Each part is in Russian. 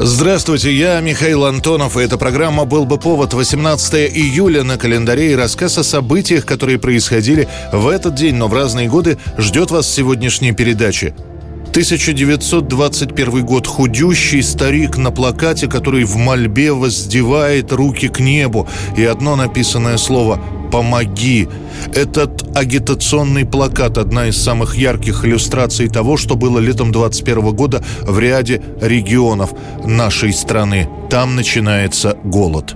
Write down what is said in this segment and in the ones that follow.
Здравствуйте, я Михаил Антонов, и эта программа «Был бы повод» 18 июля на календаре и рассказ о событиях, которые происходили в этот день, но в разные годы, ждет вас сегодняшней передачи. 1921 год. Худющий старик на плакате, который в мольбе воздевает руки к небу. И одно написанное слово «Помоги». Этот агитационный плакат – одна из самых ярких иллюстраций того, что было летом 21 года в ряде регионов нашей страны. Там начинается голод.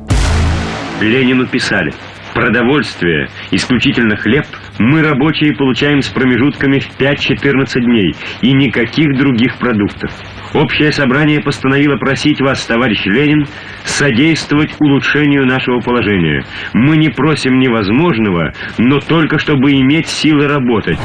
Ленину писали Продовольствие, исключительно хлеб, мы, рабочие, получаем с промежутками в 5-14 дней и никаких других продуктов. Общее собрание постановило просить вас, товарищ Ленин, содействовать улучшению нашего положения. Мы не просим невозможного, но только чтобы иметь силы работать.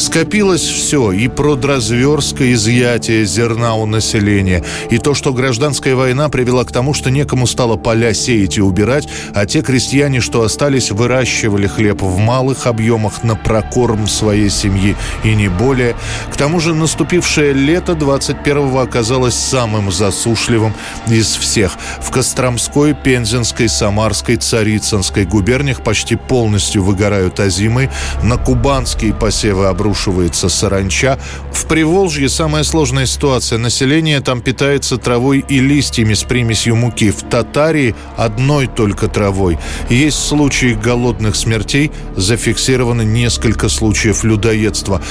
Скопилось все, и продразверстка изъятие зерна у населения, и то, что гражданская война привела к тому, что некому стало поля сеять и убирать, а те крестьяне, что остались, выращивали хлеб в малых объемах на прокорм своей семьи, и не более. К тому же наступившее лето 21-го оказалось самым засушливым из всех. В Костромской, Пензенской, Самарской, Царицынской губерниях почти полностью выгорают озимы, на кубанские посевы обрушиваются обрушивается саранча. В Приволжье самая сложная ситуация. Население там питается травой и листьями с примесью муки. В Татарии одной только травой. Есть случаи голодных смертей, зафиксировано несколько случаев людоедства.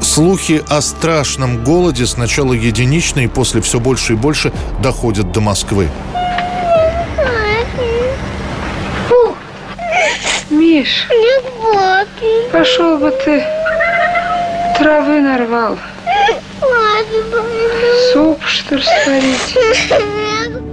Слухи о страшном голоде сначала единичные, после все больше и больше доходят до Москвы. Миш, пошел бы ты Травы нарвал. Суп, что ли, сварить?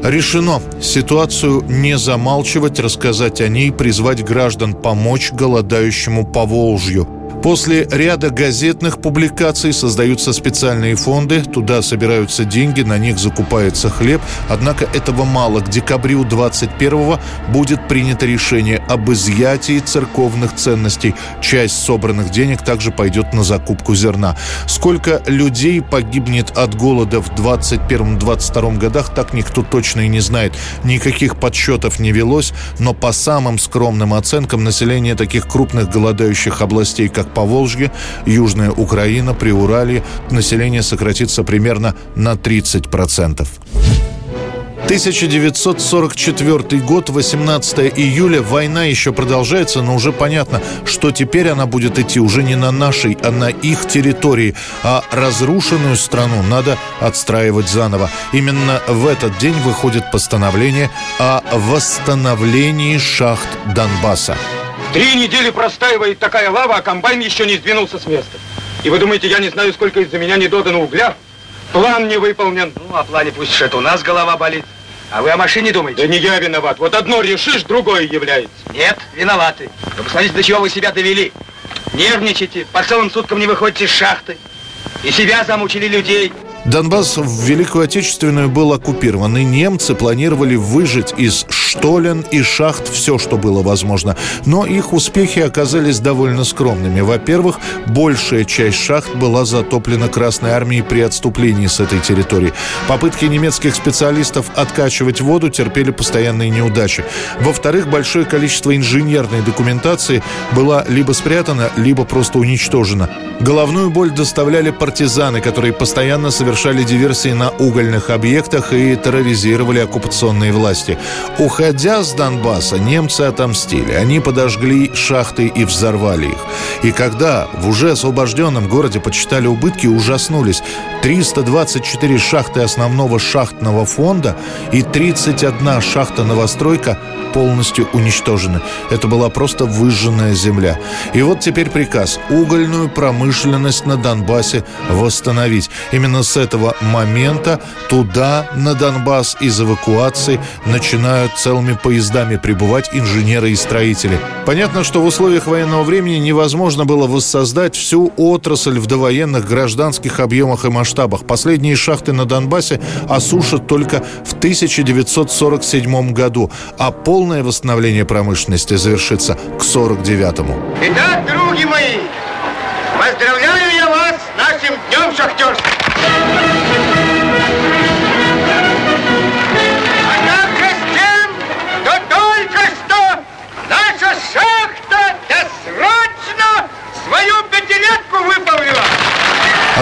Решено ситуацию не замалчивать, рассказать о ней, призвать граждан помочь голодающему по Волжью. После ряда газетных публикаций создаются специальные фонды, туда собираются деньги, на них закупается хлеб. Однако этого мало. К декабрю 21-го будет принято решение об изъятии церковных ценностей. Часть собранных денег также пойдет на закупку зерна. Сколько людей погибнет от голода в 21-22 годах, так никто точно и не знает. Никаких подсчетов не велось, но по самым скромным оценкам население таких крупных голодающих областей, как Поволжье, Южная Украина, Приуралье население сократится примерно на 30%. 1944 год, 18 июля. Война еще продолжается, но уже понятно, что теперь она будет идти уже не на нашей, а на их территории. А разрушенную страну надо отстраивать заново. Именно в этот день выходит постановление о восстановлении шахт Донбасса. Три недели простаивает такая лава, а комбайн еще не сдвинулся с места. И вы думаете, я не знаю, сколько из-за меня не додано угля? План не выполнен. Ну, о плане пусть это у нас голова болит. А вы о машине думаете? Да не я виноват. Вот одно решишь, другое является. Нет, виноваты. Вы посмотрите, до чего вы себя довели. Нервничаете, по целым суткам не выходите из шахты. И себя замучили людей. Донбасс в Великую Отечественную был оккупирован, и немцы планировали выжить из штолен и шахт все, что было возможно. Но их успехи оказались довольно скромными. Во-первых, большая часть шахт была затоплена Красной Армией при отступлении с этой территории. Попытки немецких специалистов откачивать воду терпели постоянные неудачи. Во-вторых, большое количество инженерной документации было либо спрятано, либо просто уничтожено. Головную боль доставляли партизаны, которые постоянно совершали совершали диверсии на угольных объектах и терроризировали оккупационные власти. Уходя с Донбасса, немцы отомстили. Они подожгли шахты и взорвали их. И когда в уже освобожденном городе почитали убытки, ужаснулись. 324 шахты основного шахтного фонда и 31 шахта-новостройка полностью уничтожены. Это была просто выжженная земля. И вот теперь приказ угольную промышленность на Донбассе восстановить. Именно с этого момента туда, на Донбасс, из эвакуации начинаются целыми поездами прибывать инженеры и строители. Понятно, что в условиях военного времени невозможно было воссоздать всю отрасль в довоенных гражданских объемах и масштабах. Последние шахты на Донбассе осушат только в 1947 году, а полное восстановление промышленности завершится к 49-му. Итак, други мои, поздравляю я вас с нашим днем шахтерства!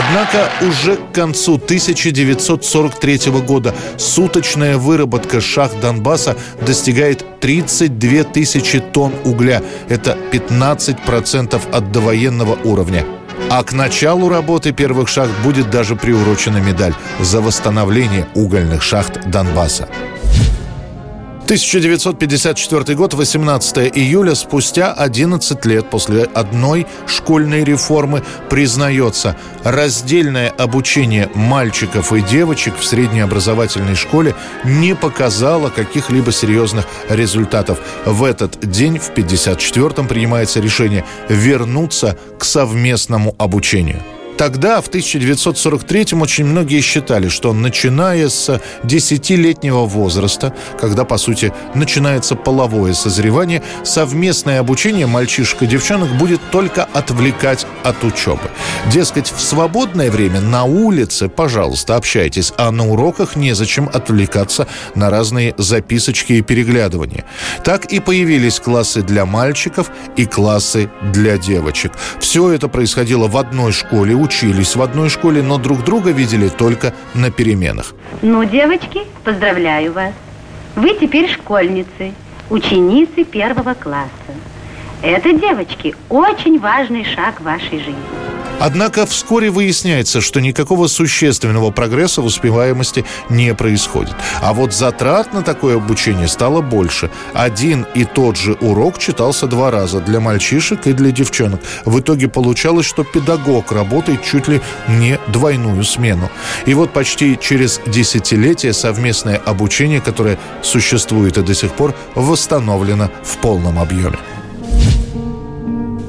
Однако уже к концу 1943 года суточная выработка шахт Донбасса достигает 32 тысячи тонн угля. Это 15% от довоенного уровня. А к началу работы первых шахт будет даже приурочена медаль за восстановление угольных шахт Донбасса. 1954 год, 18 июля, спустя 11 лет после одной школьной реформы, признается, раздельное обучение мальчиков и девочек в среднеобразовательной школе не показало каких-либо серьезных результатов. В этот день, в 54-м, принимается решение вернуться к совместному обучению. Тогда, в 1943-м, очень многие считали, что начиная с 10-летнего возраста, когда, по сути, начинается половое созревание, совместное обучение мальчишек и девчонок будет только отвлекать от учебы. Дескать, в свободное время на улице, пожалуйста, общайтесь, а на уроках незачем отвлекаться на разные записочки и переглядывания. Так и появились классы для мальчиков и классы для девочек. Все это происходило в одной школе, учились в одной школе, но друг друга видели только на переменах. Ну, девочки, поздравляю вас. Вы теперь школьницы, ученицы первого класса. Это, девочки, очень важный шаг в вашей жизни. Однако вскоре выясняется, что никакого существенного прогресса в успеваемости не происходит. А вот затрат на такое обучение стало больше. Один и тот же урок читался два раза для мальчишек и для девчонок. В итоге получалось, что педагог работает чуть ли не двойную смену. И вот почти через десятилетие совместное обучение, которое существует и до сих пор, восстановлено в полном объеме.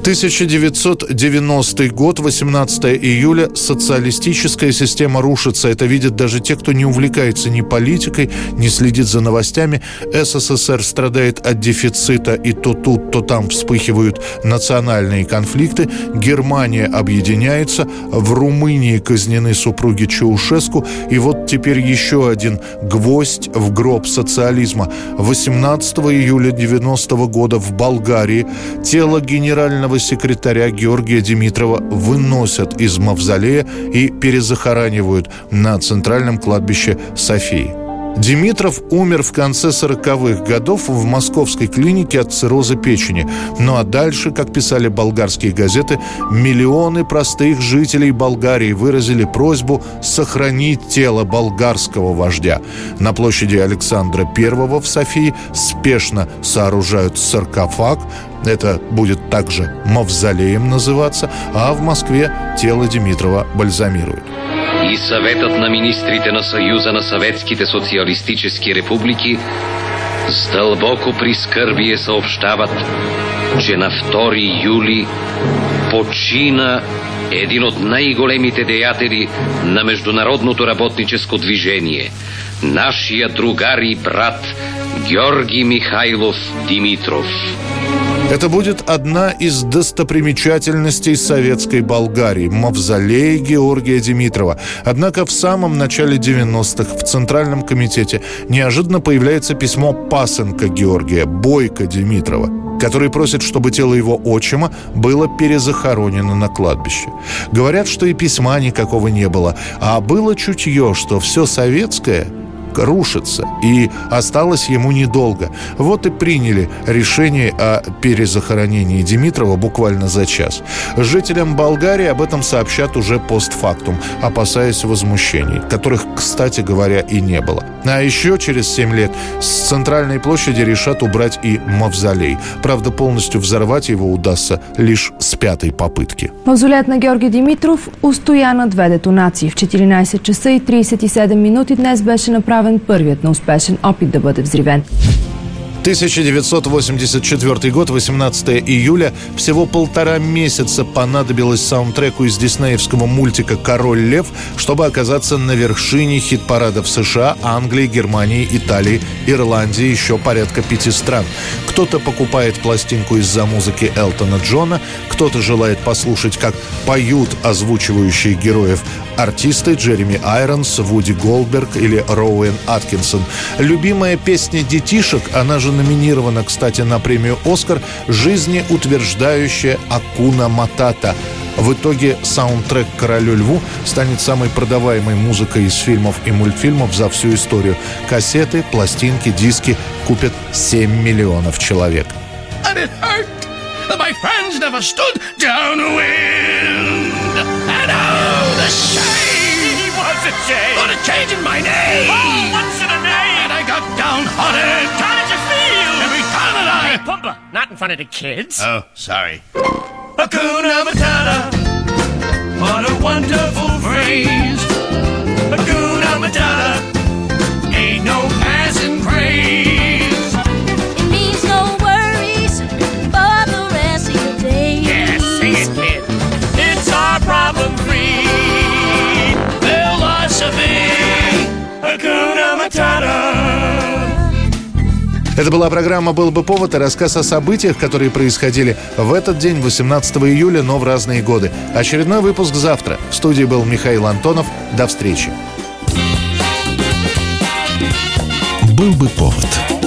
1990 год, 18 июля. Социалистическая система рушится. Это видят даже те, кто не увлекается ни политикой, не следит за новостями. СССР страдает от дефицита, и то тут, то там вспыхивают национальные конфликты. Германия объединяется. В Румынии казнены супруги Чаушеску. И вот теперь еще один гвоздь в гроб социализма. 18 июля 90 года в Болгарии тело генерального генерального секретаря Георгия Димитрова выносят из мавзолея и перезахоранивают на центральном кладбище Софии. Димитров умер в конце 40-х годов в московской клинике от цирроза печени. Ну а дальше, как писали болгарские газеты, миллионы простых жителей Болгарии выразили просьбу сохранить тело болгарского вождя. На площади Александра I в Софии спешно сооружают саркофаг, это будет также мавзолеем называться, а в Москве тело Димитрова бальзамируют. И Съветът на министрите на Съюза на съветските социалистически републики с дълбоко прискърбие съобщават, че на 2 юли почина един от най-големите деятели на международното работническо движение, нашия другар и брат Георги Михайлов Димитров. Это будет одна из достопримечательностей советской Болгарии – мавзолей Георгия Димитрова. Однако в самом начале 90-х в Центральном комитете неожиданно появляется письмо пасынка Георгия, Бойко Димитрова, который просит, чтобы тело его отчима было перезахоронено на кладбище. Говорят, что и письма никакого не было, а было чутье, что все советское – рушится, и осталось ему недолго. Вот и приняли решение о перезахоронении Димитрова буквально за час. Жителям Болгарии об этом сообщат уже постфактум, опасаясь возмущений, которых, кстати говоря, и не было. А еще через 7 лет с центральной площади решат убрать и мавзолей. Правда, полностью взорвать его удастся лишь с пятой попытки. Мавзолеят на Георги Димитров устоя на две детонации. В 14 часа и 37 минути днес беше направен първият на успешен опит да бъде взривен. 1984 год, 18 июля. Всего полтора месяца понадобилось саундтреку из диснеевского мультика «Король лев», чтобы оказаться на вершине хит-парадов США, Англии, Германии, Италии, Ирландии, еще порядка пяти стран. Кто-то покупает пластинку из-за музыки Элтона Джона, кто-то желает послушать, как поют озвучивающие героев артисты Джереми Айронс, Вуди Голдберг или Роуэн Аткинсон. Любимая песня детишек, она же номинирована, кстати, на премию «Оскар», жизнеутверждающая Акуна Матата. В итоге саундтрек «Королю льву» станет самой продаваемой музыкой из фильмов и мультфильмов за всю историю. Кассеты, пластинки, диски купят 7 миллионов человек. And it hurt that my friends never stood downwind. And oh, the shame! What's a shame? What a change in my name! Oh, once in a name! And I got downhearted. Pumba, not in front of the kids. Oh, sorry. Hakuna Matata. What a wonderful phrase. Hakuna Matata. Ain't no passing craze. It means no worries for the rest of your days. Yeah, sing it, kid. It's our problem-free philosophy. Hakuna Matata. Это была программа «Был бы повод» и рассказ о событиях, которые происходили в этот день, 18 июля, но в разные годы. Очередной выпуск завтра. В студии был Михаил Антонов. До встречи. «Был бы повод»